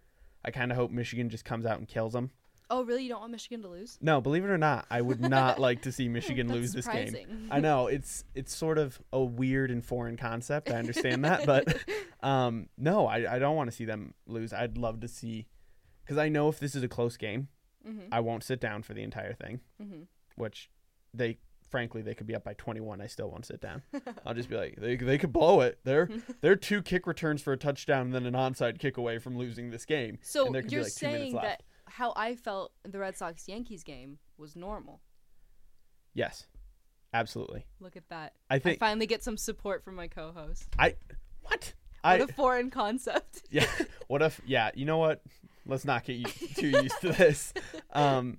I kind of hope Michigan just comes out and kills them. Oh, really? You don't want Michigan to lose? No, believe it or not, I would not [LAUGHS] like to see Michigan lose this game. I know it's it's sort of a weird and foreign concept. I understand that, but [LAUGHS] um, no, I, I don't want to see them lose. I'd love to see because I know if this is a close game, Mhm. I won't sit down for the entire thing. Mhm. Which they frankly they could be up by 21. I still won't sit down. [LAUGHS] I'll just be like they they could blow it. They're [LAUGHS] they're two kick returns for a touchdown and then an onside kick away from losing this game. So and there could you're be like saying that how I felt the Red Sox Yankees game was normal. Yes, absolutely. Look at that. I I think finally get some support from my co-host. I what What I a foreign concept. [LAUGHS] Yeah. What if? Yeah. You know what? Let's not get you too used to this. Um,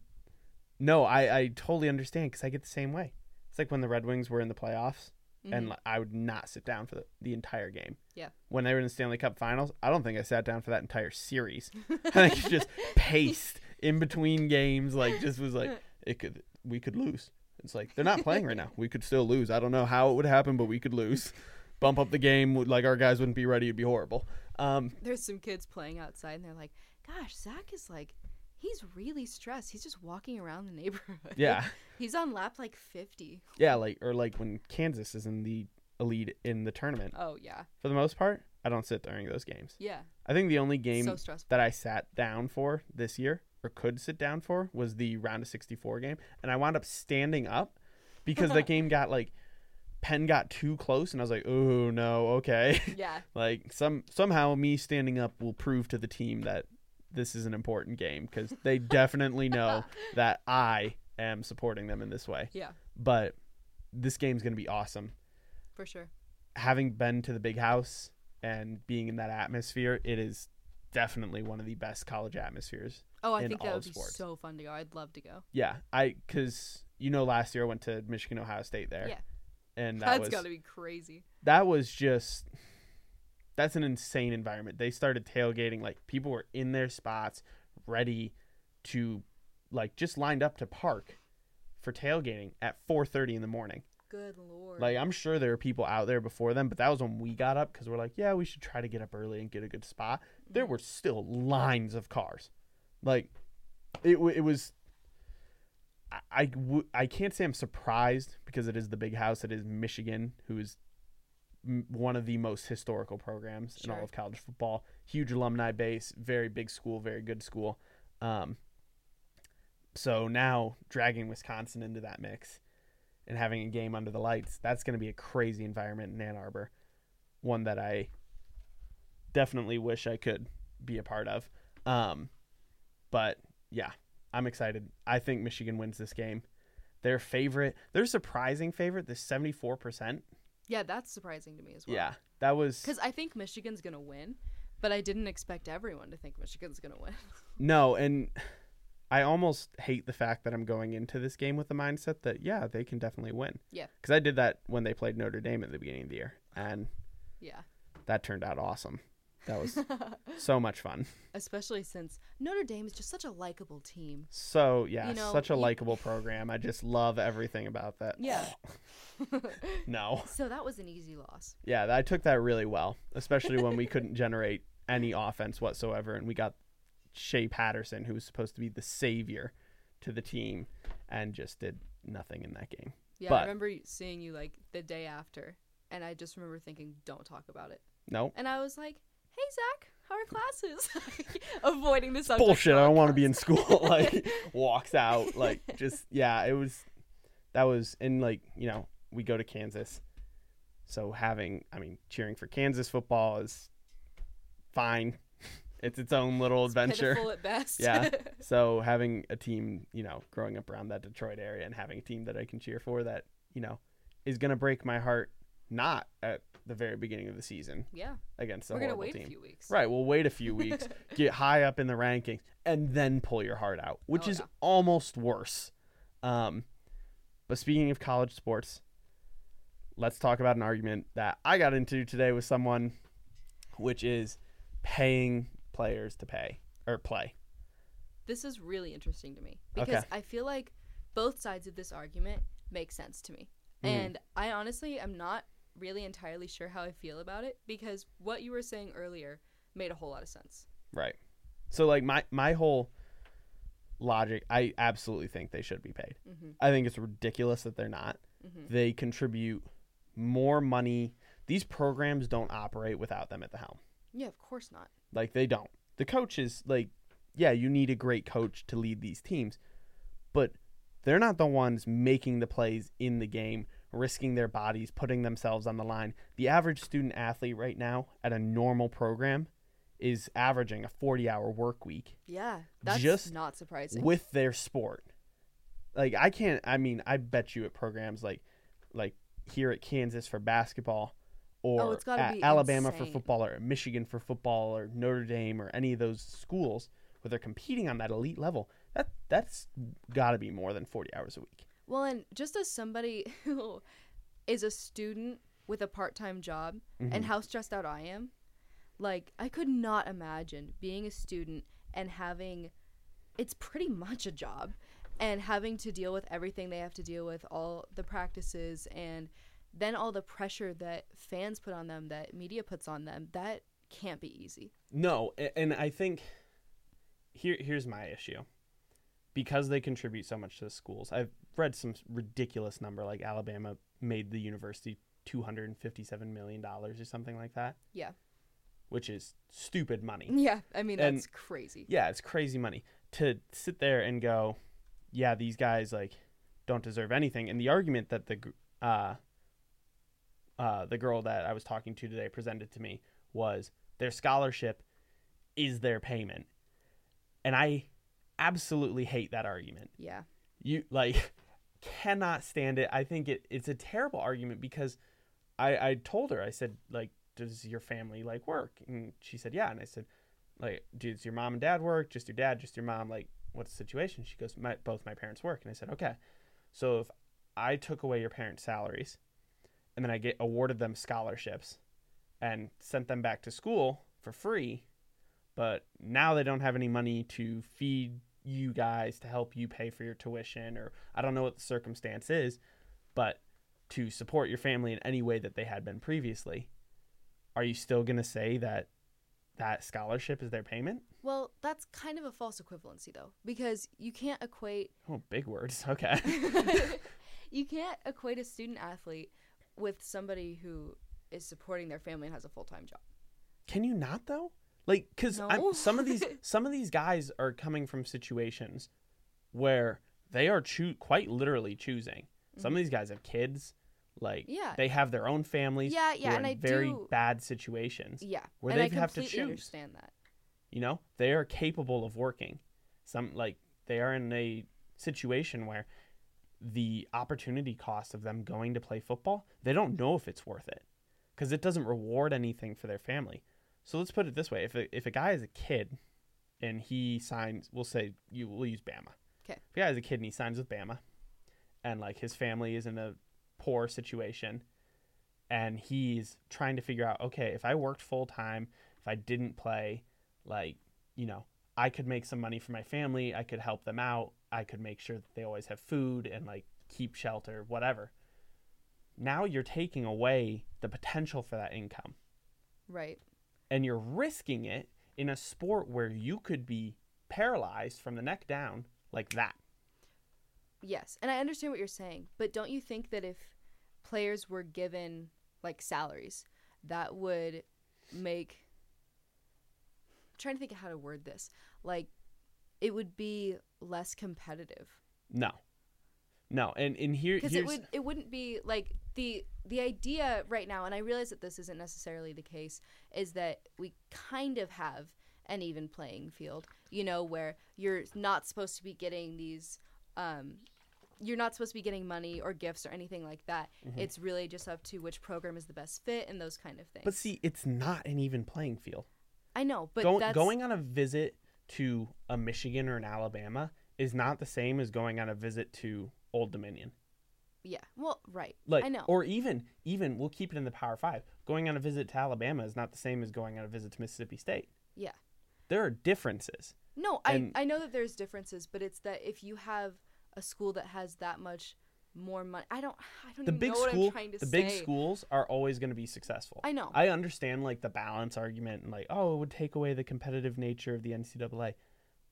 no, I I totally understand because I get the same way. It's like when the Red Wings were in the playoffs, and Mhm. like, I would not sit down for the, the entire game. Yeah. When they were in the Stanley Cup Finals, I don't think I sat down for that entire series. [LAUGHS] [LAUGHS] I think it just paced in between games, like just was like [LAUGHS] it could we could lose. It's like they're not playing right now. We could still lose. I don't know how it would happen, but we could lose. Bump up the game, would- like our guys wouldn't be ready. It'd be horrible. Um, There's some kids playing outside and they're like, "Gosh, Zach is like, he's really stressed. He's just walking around the neighborhood. yeah, [LAUGHS] he's on lap like 50. yeah, like or like when Kansas is in the elite in the tournament. Oh yeah, For the most part, I don't sit during those games. yeah. I think the only game so that I sat down for this year or could sit down for was the round of 64 game and I wound up standing up because that [LAUGHS] game got like Penn got too close and I was like, "Oh no, okay." yeah, [LAUGHS] like some somehow me standing up will prove to the team that this is an important game cuz they definitely [LAUGHS] know that I am supporting them in this way. yeah, But this game's going to be awesome. for sure. having been to the big house and being in that atmosphere, it is definitely one of the best college atmospheres. Oh, I in think that would be sports. so fun to go. I'd love to go. Yeah, I because you know last year I went to Michigan Ohio State there. Yeah. and [LAUGHS] that That's was got to be crazy. that was just that's an insane environment. They started tailgating like people were in their spots, ready to like just lined up to park for tailgating at 4:30 in the morning. Good lord. Like I'm sure there were people out there before them, but that was when we got up because we're like, yeah, we should try to get up early and get a good spot. Mm-hmm. There were still lines of cars, like it. w- It was. I I w- I can't say I'm surprised because it is the big house. It is Michigan, who is m- one of the most historical programs in all of college football. Huge alumni base, very big school, very good school. Um, so now dragging Wisconsin into that mix and having a game under the lights, that's going to be a crazy environment in Ann Arbor. One that I definitely wish I could be a part of. Um, but yeah, I'm excited. I think Michigan wins this game. Their favorite, their surprising favorite, the 74%. Yeah, that's surprising to me as well. Yeah, that was Because I think Michigan's going to win, but I didn't expect everyone to think Michigan's going to win. [LAUGHS] no, and I almost hate the fact that I'm going into this game with the mindset that yeah, they can definitely win. Yeah. because I did that when they played Notre Dame at the beginning of the year, and yeah. that turned out awesome. That was [LAUGHS] so much fun. Especially since Notre Dame is just such a likable team. So yeah, You know, such a you- likable program. I just love everything about that. Yeah. [LAUGHS] [LAUGHS] No. so that was an easy loss. Yeah, I took that really well, especially when we couldn't generate any offense whatsoever, and we got Shea Patterson, who was supposed to be the savior to the team, and just did nothing in that game. Yeah, But- I remember seeing you like the day after, and I just remember thinking, "Don't talk about it." No. And I was like, "Hey, Zach, how are classes?" [LAUGHS] Avoiding the subject. Bullshit. I don't want to be in school. [LAUGHS] like [LAUGHS] walks out. Like just yeah, it was that was and like, you know, we go to Kansas. So having I mean, cheering for Kansas football is fine. It's its own little adventure. At best. Yeah. So having a team, you know, growing up around that Detroit area and having a team that I can cheer for that, you know, is going to break my heart not at the very beginning of the season yeah. against a We're gonna wait team. a few weeks. Right, we'll wait a few [LAUGHS] weeks, get high up in the rankings, and then pull your heart out, which Oh, is yeah. almost worse. Um, but speaking of college sports, let's talk about an argument that I got into today with someone, which is paying players to pay or play. This is really interesting to me Okay. because I feel like both sides of this argument make sense to me. Mhm. And I honestly am not really entirely sure how I feel about it because what you were saying earlier made a whole lot of sense. Right. So like my my whole logic, I absolutely think they should be paid. Mhm. I think it's ridiculous that they're not. Mhm. They contribute more money. These programs don't operate without them at the helm. Yeah, of course not. Like they don't. The coaches like yeah, you need a great coach to lead these teams, but they're not the ones making the plays in the game, risking their bodies, putting themselves on the line. The average student athlete right now at a normal program is averaging a 40-hour work week Yeah, that's Just not surprising. with their sport. Like I can't I mean, I bet you at programs like like here at Kansas for basketball or Oh, gotta at Alabama for football or Michigan for football or Notre Dame or any of those schools where they're competing on that elite level. That that's got to be more than 40 hours a week. Well, and just as somebody [LAUGHS] who is a student with a part-time job Mm-hmm. and how stressed out I am, like I could not imagine being a student and having it's pretty much a job and having to deal with everything they have to deal with all the practices and then all the pressure that fans put on them that media puts on them that can't be easy No, and I think here here's my issue. Because they contribute so much to the schools. I've read some ridiculous number like Alabama made the university 257 million dollars or something like that, yeah which is stupid money. yeah i mean And- that's crazy Yeah, it's crazy money to sit there and go, yeah, these guys like don't deserve anything. And the argument that the uh uh the girl that I was talking to today presented to me was their scholarship is their payment. And I absolutely hate that argument. yeah. You like [LAUGHS] cannot stand it. I think it it's a terrible argument because I I told her I said like does your family like work? And she said yeah. And I said like does your mom and dad work? Just your dad just your mom like what's the situation? She goes my both my parents work. And I said okay. So if I took away your parents' salaries and then I get awarded them scholarships and sent them back to school for free, but now they don't have any money to feed you guys to help you pay for your tuition or I don't know what the circumstance is, but to support your family in any way that they had been previously, are you still going to say that that scholarship is their payment? Well, that's kind of a false equivalency though, because you can't equate Oh, big words. Okay. [LAUGHS] [LAUGHS] you can't equate a student athlete with somebody who is supporting their family and has a full time job. Can you not though? Like, cause No. Some of these [LAUGHS] some of these guys are coming from situations where they are quite literally choosing. Some of these guys have kids, like Mm-hmm. Yeah. they have their own families. Yeah, yeah, and in I very do- bad situations. Yeah, Where they have to choose. understand that. You know, they are capable of working. Some like they are in a situation where the opportunity cost of them going to play football, they don't know if it's worth it because it doesn't reward anything for their family. So let's put it this way: if a, if a guy is a kid and he signs, we'll say you will use Bama. Okay. If a guy is a kid and he signs with Bama, and like his family is in a poor situation, and he's trying to figure out, okay, if I worked full time, if I didn't play, like you know, I could make some money for my family. I could help them out. I could make sure that they always have food and like keep shelter, whatever. Now you're taking away the potential for that income Right. And you're risking it in a sport where you could be paralyzed from the neck down like that. Yes, and I understand what you're saying, but don't you think that if players were given like salaries, that would make I'm trying to think of how to word this. Like it would be less competitive. No. No, and and here because it would it wouldn't be like the the idea right now and i realize that this isn't necessarily the case is that we kind of have an even playing field you know where you're not supposed to be getting these um you're not supposed to be getting money or gifts or anything like that Mm-hmm. it's really just up to which program is the best fit and those kind of things but see, it's not an even playing field. i know but Go- that's going on a visit to a Michigan or an Alabama is not the same as going on a visit to Old Dominion. yeah well right Like, i know or even even we'll keep it in the Power Five. Going on a visit to Alabama is not the same as going on a visit to Mississippi State. yeah There are differences. No, I, And- I know that there's differences, but it's that if you have a school that has that much more money, I don't, I don't The big know what I'm trying to the say. big schools are always going to be successful. I know. I understand like the balance argument and like, oh, it would take away the competitive nature of the NCAA,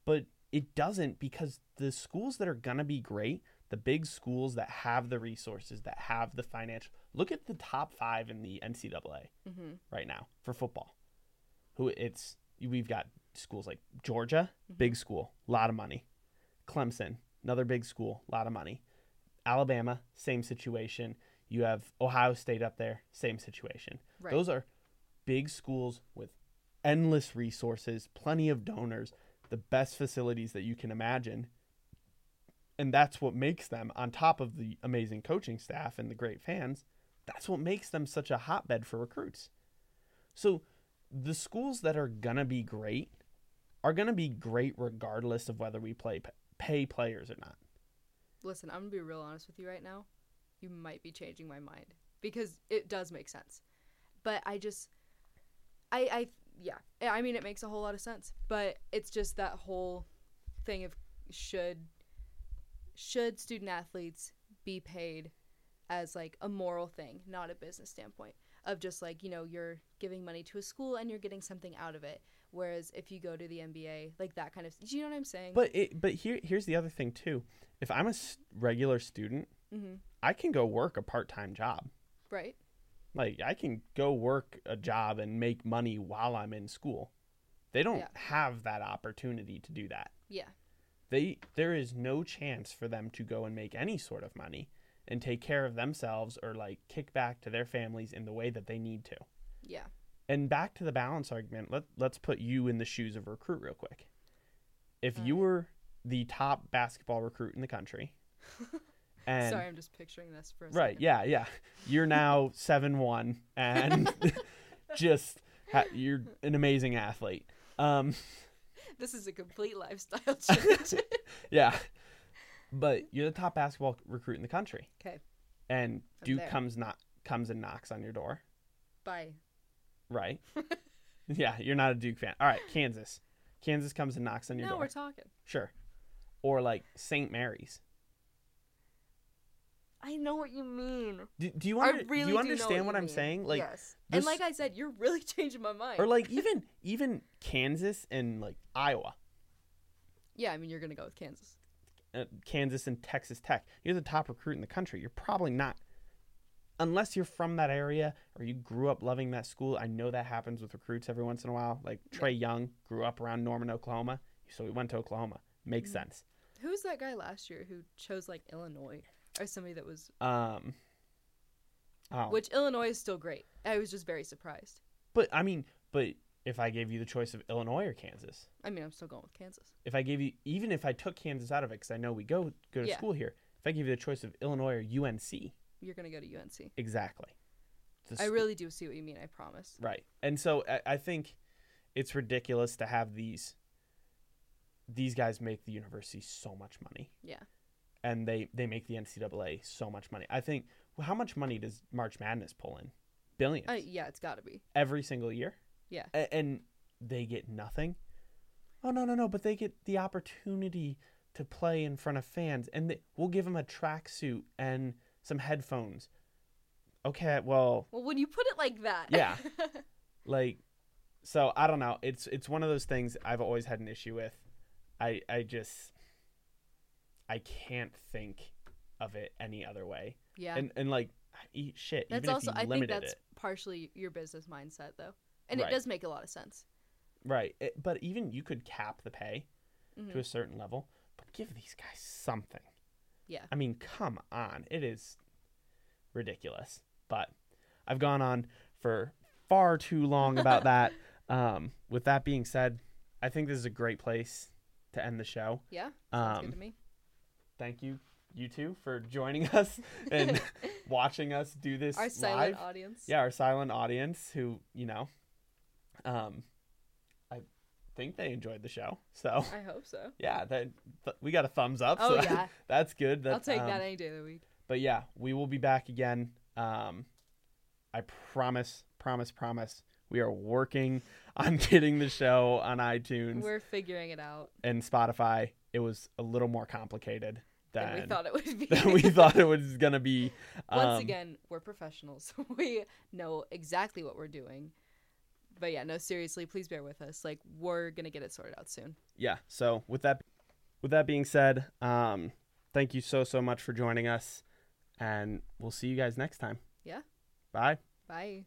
but it doesn't because the schools that are going to be great, the big schools that have the resources, that have the financial. Look at the top five in the NCAA hmm right now for football. Who it's we've got schools like Georgia, big school, a lot of money. Clemson, another big school, a lot of money. Alabama, same situation. You have Ohio State up there, same situation. Right. Those are big schools with endless resources, plenty of donors, the best facilities that you can imagine. And that's what makes them, on top of the amazing coaching staff and the great fans, that's what makes them such a hotbed for recruits. So the schools that are going to be great are going to be great regardless of whether we play pay players or not. Listen, I'm gonna be real honest with you right now. You might be changing my mind because it does make sense, but I just, I, I, yeah, I mean, it makes a whole lot of sense, but it's just that whole thing of should, should student athletes be paid as like a moral thing, not a business standpoint of just like you know you're giving money to a school and you're getting something out of it. Whereas if you go to the NBA, like that kind of, do you know what I'm saying? But it, but here here's the other thing too. If I'm a s- regular student, hmm I can go work a part-time job. right? Like I can go work a job and make money while I'm in school. They don't Yeah. have that opportunity to do that. Yeah. They there is no chance for them to go and make any sort of money and take care of themselves or like kick back to their families in the way that they need to. Yeah. And back to the balance argument, let, let's put you in the shoes of a recruit real quick. If you were the top basketball recruit in the country [LAUGHS] And Sorry, I'm just picturing this for a right, second. yeah, yeah. You're now [LAUGHS] seven one, and [LAUGHS] just ha- you're an amazing athlete. Um, This is a complete lifestyle [LAUGHS] change. [LAUGHS] yeah, but you're the top basketball recruit in the country, okay, and I'm Duke there. comes not comes and knocks on your door. bye. Right. [LAUGHS] yeah, you're not a Duke fan. All right, Kansas. Kansas comes and knocks on your Now door. No, we're talking. Sure. Or like St. Mary's. I know what you mean. Do, do you under, really do do you understand what, you I'm mean. saying? Like yes, this- and like I said, you're really [LAUGHS] changing my mind. or like [LAUGHS] even even Kansas and like Iowa. yeah, I mean, you're gonna go with Kansas. uh, Kansas and Texas Tech. You're the top recruit in the country. You're probably not, unless you're from that area or you grew up loving that school. I know that happens with recruits every once in a while. Like Trae Young grew up around Norman, Oklahoma, so he went to Oklahoma. Makes Mm-hmm. sense. Who was that guy last year who chose like Illinois or somebody that was? Um, oh, Which Illinois is still great. I was just very surprised. but I mean, but if I gave you the choice of Illinois or Kansas, I mean, I'm still going with Kansas. if I gave you, even if I took Kansas out of it, because I know we go go to Yeah. school here, if I give you the choice of Illinois or UNC, You're gonna go to UNC. exactly. The I sc- really do see what you mean. I promise. Right. And so I, I think it's ridiculous to have these these guys make the university so much money Yeah. And they they make the NCAA so much money. I think well, how much money does March Madness pull in? Billions Uh, yeah, it's got to be. every single year. Yeah. A- and they get nothing. Oh no, no, no, but they get the opportunity to play in front of fans and they, we'll give them a tracksuit and some headphones. Okay, well, Well, when you put it like that. Yeah. [LAUGHS] like so i don't know it's it's one of those things i've always had an issue with i i just i can't think of it any other way yeah. and and like e- shit that's even also. I think that's it partially your business mindset, though, and Right. it does make a lot of sense. right it, but even you could cap the pay Mhm. to a certain level but give these guys something Yeah. i mean come on it is ridiculous but i've gone on for far too long about [LAUGHS] that um with that being said i think this is a great place to end the show Yeah. Sounds good Um, to me. Thank you you two for joining [LAUGHS] us and [LAUGHS] watching us do this Our silent live. audience. yeah our silent audience who you know um i think they enjoyed the show so I hope so. [LAUGHS] yeah that th- we got a thumbs up Oh so yeah. that's good I'll take um, that any day of the week. but yeah we will be back again um i promise promise promise we are working on getting the show on itunes We're figuring it out and spotify it was a little more complicated than than we thought it would be. [LAUGHS] than we thought it was gonna be. Once Um, again, we're professionals. [LAUGHS] we know exactly what we're doing. But yeah, no, seriously, please bear with us. Like we're gonna get it sorted out soon. yeah. So with that, with that being said, um, thank you so so much for joining us, and we'll see you guys next time. Yeah. Bye. Bye.